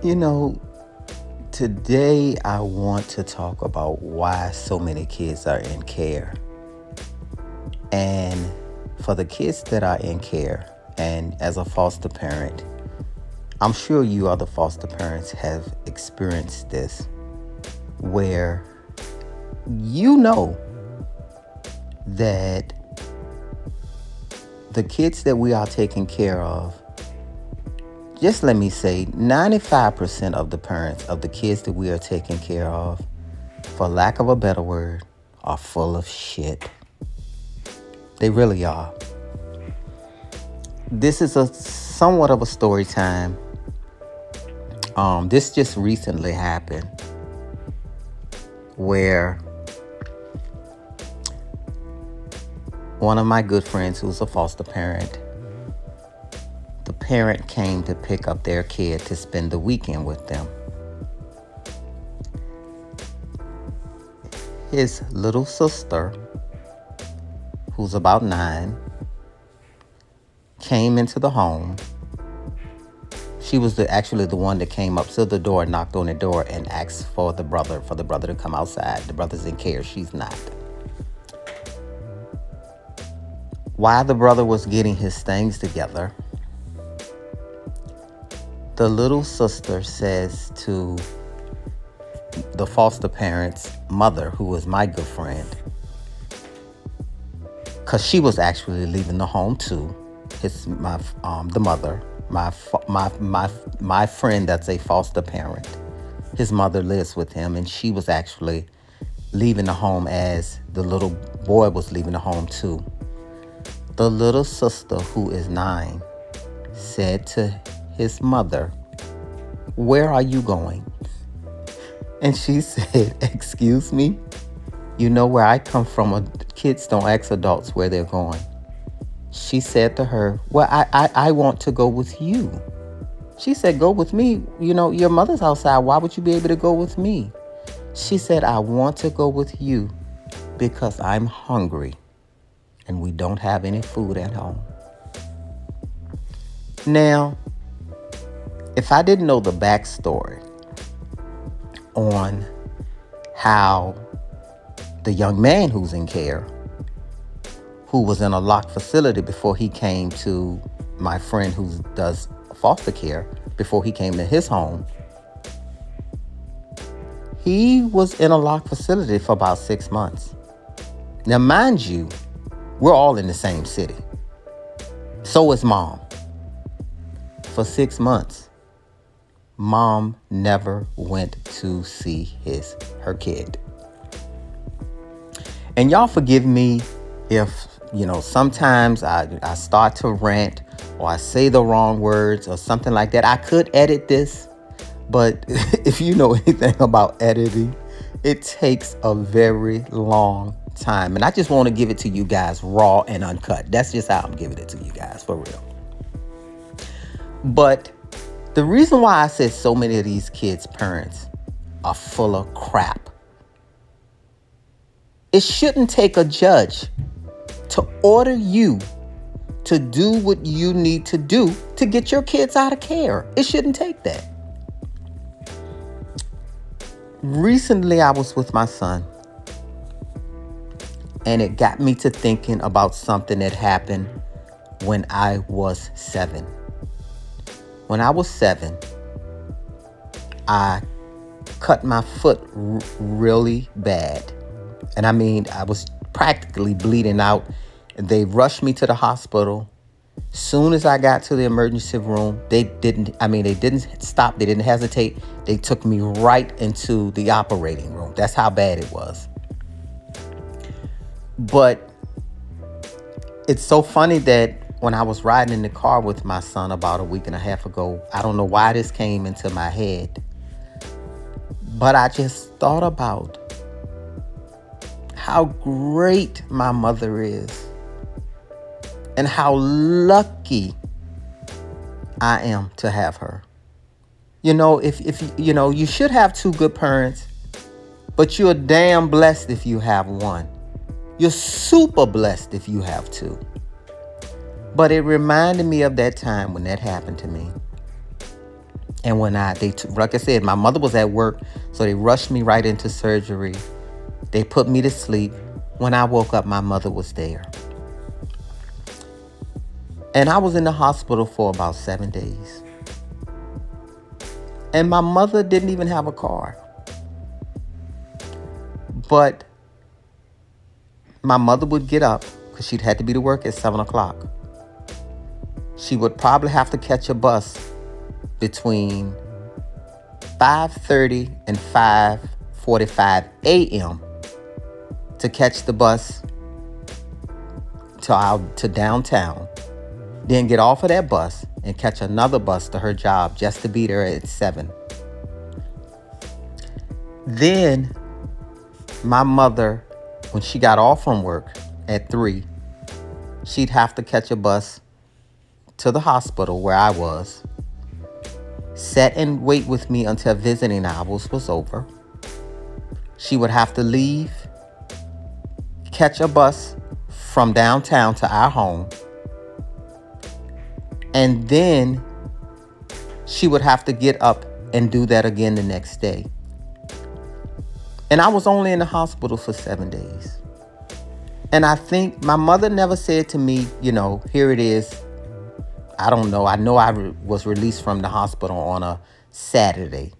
You know, today I want to talk about why so many kids are in care. And for the kids that are in care, and as a foster parent, I'm sure you other foster parents have experienced this where you know that the kids that we are taking care of just let me say 95% of the parents of the kids that we are taking care of, for lack of a better word, are full of shit. They really are. This is a somewhat of a story time. Um, this just recently happened where one of my good friends who's a foster parent the parent came to pick up their kid to spend the weekend with them. His little sister, who's about nine, came into the home. She was the, actually the one that came up to the door, knocked on the door, and asked for the brother, for the brother to come outside. The brother's in care, she's not. While the brother was getting his things together, the little sister says to the foster parent's mother, who was my good friend, because she was actually leaving the home too. His my um the mother, my my my my friend that's a foster parent. His mother lives with him, and she was actually leaving the home as the little boy was leaving the home too. The little sister, who is nine, said to his mother, Where are you going? And she said, Excuse me? You know where I come from, kids don't ask adults where they're going. She said to her, Well, I, I, I want to go with you. She said, Go with me. You know, your mother's outside. Why would you be able to go with me? She said, I want to go with you because I'm hungry and we don't have any food at home. Now, if I didn't know the backstory on how the young man who's in care, who was in a locked facility before he came to my friend who does foster care, before he came to his home, he was in a locked facility for about six months. Now, mind you, we're all in the same city. So is mom. For six months mom never went to see his her kid. And y'all forgive me if, you know, sometimes I, I start to rant or I say the wrong words or something like that. I could edit this, but if you know anything about editing, it takes a very long time. And I just want to give it to you guys raw and uncut. That's just how I'm giving it to you guys for real. But the reason why I said so many of these kids' parents are full of crap, it shouldn't take a judge to order you to do what you need to do to get your kids out of care. It shouldn't take that. Recently, I was with my son, and it got me to thinking about something that happened when I was seven. When I was seven, I cut my foot r- really bad. And I mean, I was practically bleeding out. And they rushed me to the hospital. Soon as I got to the emergency room, they didn't, I mean, they didn't stop, they didn't hesitate. They took me right into the operating room. That's how bad it was. But it's so funny that when I was riding in the car with my son about a week and a half ago, I don't know why this came into my head, but I just thought about how great my mother is and how lucky I am to have her. You know, if, if you know, you should have two good parents, but you're damn blessed if you have one. You're super blessed if you have two. But it reminded me of that time when that happened to me. And when I, they, like I said, my mother was at work, so they rushed me right into surgery. They put me to sleep. When I woke up, my mother was there. And I was in the hospital for about seven days. And my mother didn't even have a car. But my mother would get up because she'd had to be to work at seven o'clock. She would probably have to catch a bus between 5:30 and 5:45 a.m. to catch the bus to out to downtown. Then get off of that bus and catch another bus to her job just to be there at 7. Then my mother when she got off from work at 3, she'd have to catch a bus to the hospital where I was Sit and wait with me until visiting hours was over. She would have to leave, catch a bus from downtown to our home, and then she would have to get up and do that again the next day. And I was only in the hospital for seven days. And I think my mother never said to me, you know, here it is, I don't know. I know I re- was released from the hospital on a Saturday.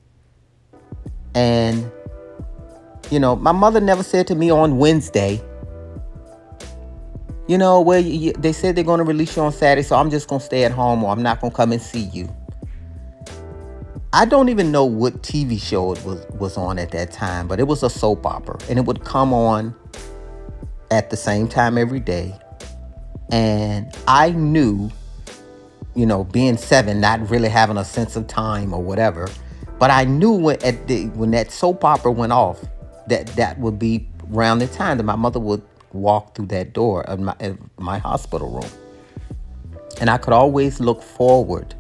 And, you know, my mother never said to me on Wednesday, you know, well, you, they said they're going to release you on Saturday, so I'm just going to stay at home or I'm not going to come and see you. I don't even know what TV show it was, was on at that time, but it was a soap opera and it would come on at the same time every day. And I knew you know, being seven, not really having a sense of time or whatever. But I knew when at the, when that soap opera went off, that that would be around the time that my mother would walk through that door of my, of my hospital room. And I could always look forward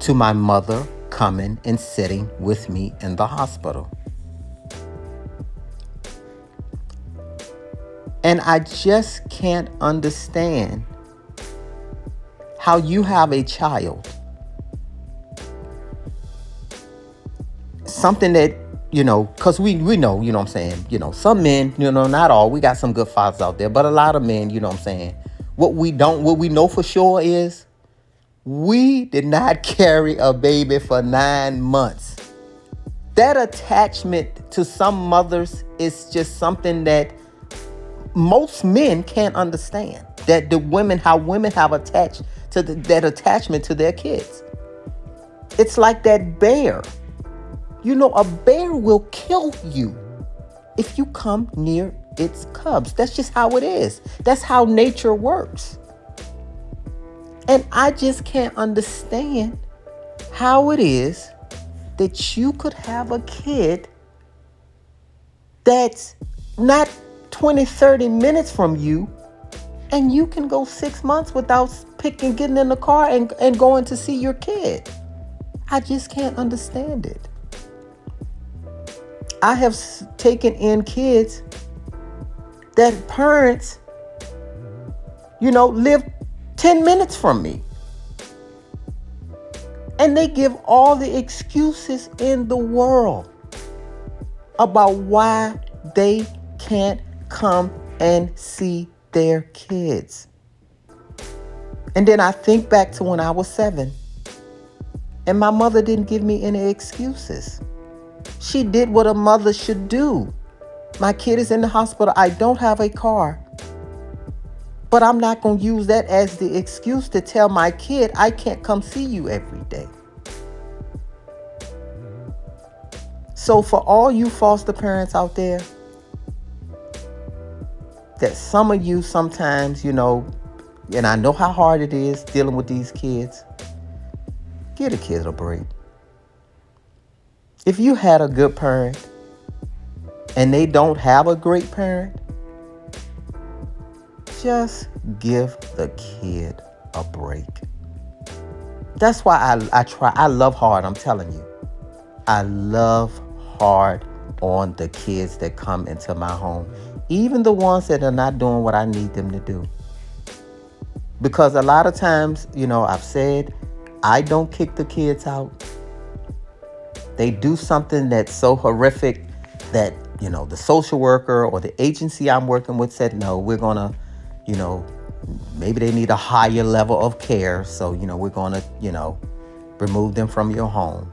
to my mother coming and sitting with me in the hospital. And I just can't understand how you have a child. Something that, you know, because we, we know, you know what I'm saying, you know, some men, you know, not all, we got some good fathers out there, but a lot of men, you know what I'm saying, what we don't, what we know for sure is we did not carry a baby for nine months. That attachment to some mothers is just something that most men can't understand. That the women, how women have attached to the, that attachment to their kids. It's like that bear. You know, a bear will kill you if you come near its cubs. That's just how it is. That's how nature works. And I just can't understand how it is that you could have a kid that's not 20, 30 minutes from you and you can go six months without picking, getting in the car and, and going to see your kid. I just can't understand it. I have taken in kids that parents, you know, live 10 minutes from me. And they give all the excuses in the world about why they can't come and see their kids. And then I think back to when I was seven, and my mother didn't give me any excuses. She did what a mother should do. My kid is in the hospital. I don't have a car. But I'm not going to use that as the excuse to tell my kid I can't come see you every day. So, for all you foster parents out there, that some of you sometimes, you know, and I know how hard it is dealing with these kids, give a kid a break. If you had a good parent and they don't have a great parent, just give the kid a break. That's why I, I try, I love hard, I'm telling you. I love hard on the kids that come into my home even the ones that are not doing what I need them to do. Because a lot of times, you know, I've said I don't kick the kids out, they do something that's so horrific that, you know, the social worker or the agency I'm working with said, no, we're going to, you know, maybe they need a higher level of care. So, you know, we're going to, you know, remove them from your home.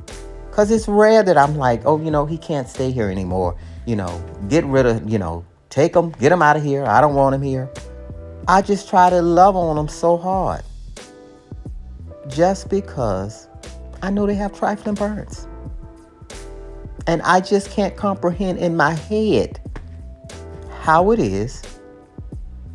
Because it's rare that I'm like, oh, you know, he can't stay here anymore. You know, get rid of, you know, take him, get him out of here. I don't want him here. I just try to love on them so hard. Just because I know they have trifling parents. And I just can't comprehend in my head how it is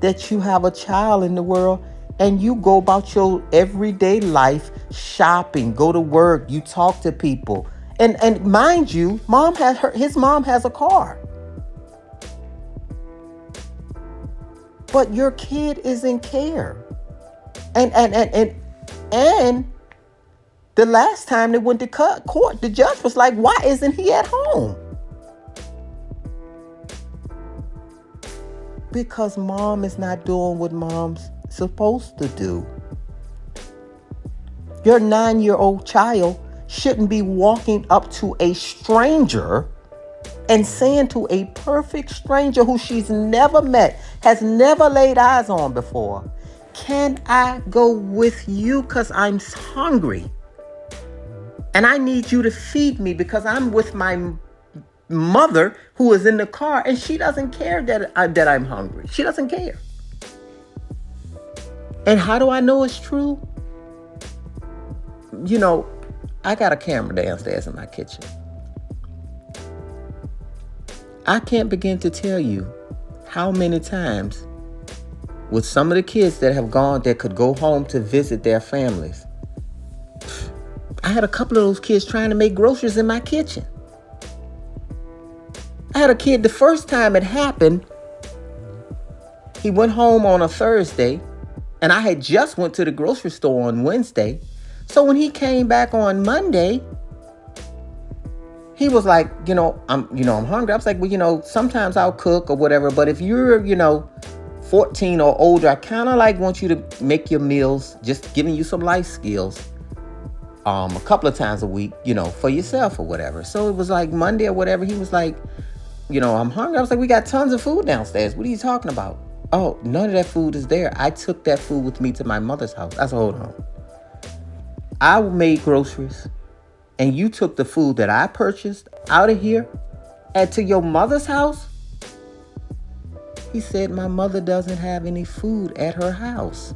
that you have a child in the world and you go about your everyday life shopping, go to work, you talk to people. And and mind you, mom has her his mom has a car. But your kid is in care. And and and and and the last time they went to court, the judge was like, why isn't he at home? Because mom is not doing what mom's supposed to do. Your nine year old child shouldn't be walking up to a stranger and saying to a perfect stranger who she's never met, has never laid eyes on before, Can I go with you because I'm hungry? and I need you to feed me because I'm with my mother who is in the car and she doesn't care that I, that I'm hungry. She doesn't care. And how do I know it's true? You know, I got a camera downstairs in my kitchen. I can't begin to tell you how many times with some of the kids that have gone that could go home to visit their families I had a couple of those kids trying to make groceries in my kitchen. I had a kid the first time it happened. He went home on a Thursday, and I had just went to the grocery store on Wednesday. So when he came back on Monday, he was like, you know, I'm, you know, I'm hungry. I was like, well, you know, sometimes I'll cook or whatever, but if you're, you know, 14 or older, I kind of like want you to make your meals, just giving you some life skills um, a couple of times a week, you know, for yourself or whatever. So it was like Monday or whatever. He was like, you know, I'm hungry. I was like, we got tons of food downstairs. What are you talking about? Oh, none of that food is there. I took that food with me to my mother's house. I said, hold on. I made groceries and you took the food that I purchased out of here and to your mother's house? He said, My mother doesn't have any food at her house.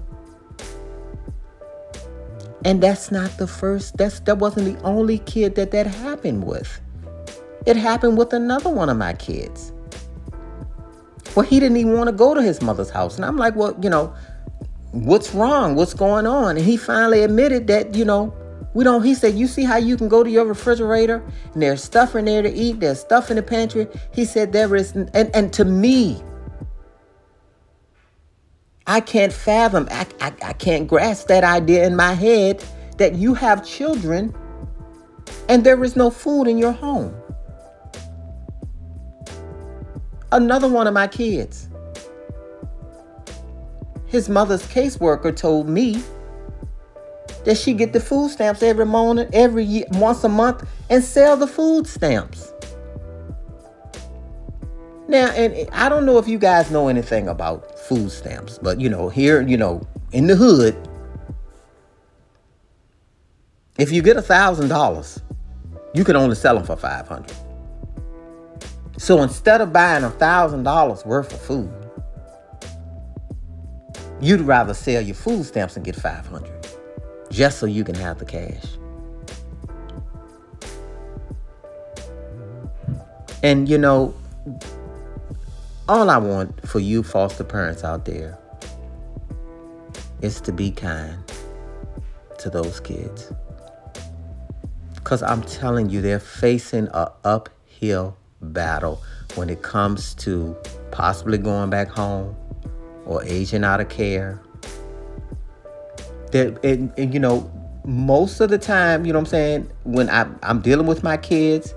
And that's not the first, that's that wasn't the only kid that that happened with. It happened with another one of my kids. Well, he didn't even want to go to his mother's house. And I'm like, well, you know, what's wrong? What's going on? And he finally admitted that, you know, we don't, he said, you see how you can go to your refrigerator and there's stuff in there to eat, there's stuff in the pantry. He said, there is, and, and to me, I can't fathom, I, I, I can't grasp that idea in my head that you have children and there is no food in your home. Another one of my kids, his mother's caseworker told me that she get the food stamps every morning, every year, once a month, and sell the food stamps. Now, and I don't know if you guys know anything about food stamps, but you know, here, you know, in the hood, if you get a thousand dollars, you can only sell them for five hundred. So instead of buying a thousand dollars worth of food, you'd rather sell your food stamps and get five hundred, just so you can have the cash. And you know, all I want for you foster parents out there is to be kind to those kids. Because I'm telling you, they're facing a uphill battle when it comes to possibly going back home or aging out of care. That and, and, you know, most of the time, you know what I'm saying, when I, I'm dealing with my kids,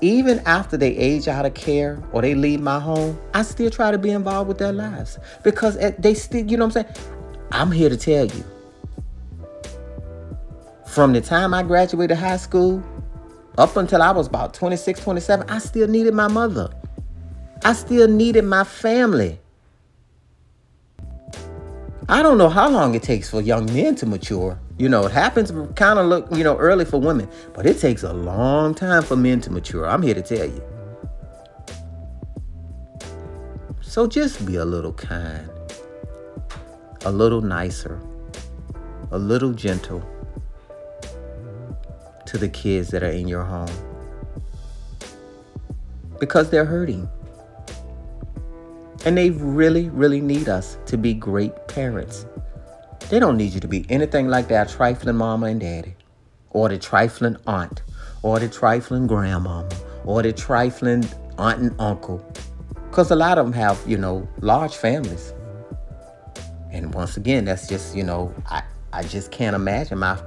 even after they age out of care or they leave my home, I still try to be involved with their lives because they still, you know what I'm saying? I'm here to tell you From the time I graduated high school up until I was about 26, 27, I still needed my mother. I still needed my family. I don't know how long it takes for young men to mature. You know, it happens kind of look, you know, early for women, but it takes a long time for men to mature. I'm here to tell you. So just be a little kind, a little nicer, a little gentle to the kids that are in your home because they're hurting. And they really, really need us to be great parents. They don't need you to be anything like that trifling mama and daddy, or the trifling aunt, or the trifling grandmama, or the trifling aunt and uncle. Because a lot of them have, you know, large families. And once again, that's just, you know, I, I just can't imagine my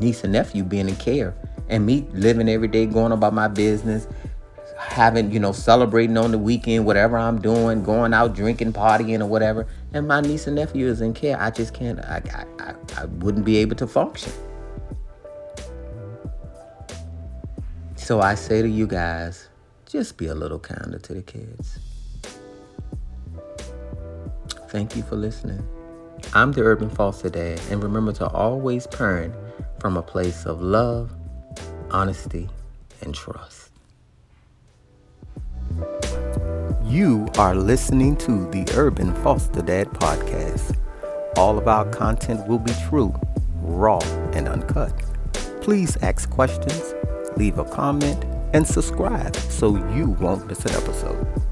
niece and nephew being in care and me living every day, going about my business, having, you know, celebrating on the weekend, whatever I'm doing, going out drinking, partying, or whatever, and my niece and nephew is in care, I just can't, I, I, I, wouldn't be able to function. So I say to you guys, just be a little kinder to the kids. Thank you for listening. I'm the Urban Foster Dad, and remember to always parent from a place of love, honesty, and trust. You are listening to the Urban Foster Dad podcast. All of our content will be true, raw, and uncut. Please ask questions, leave a comment, and subscribe so you won't miss an episode.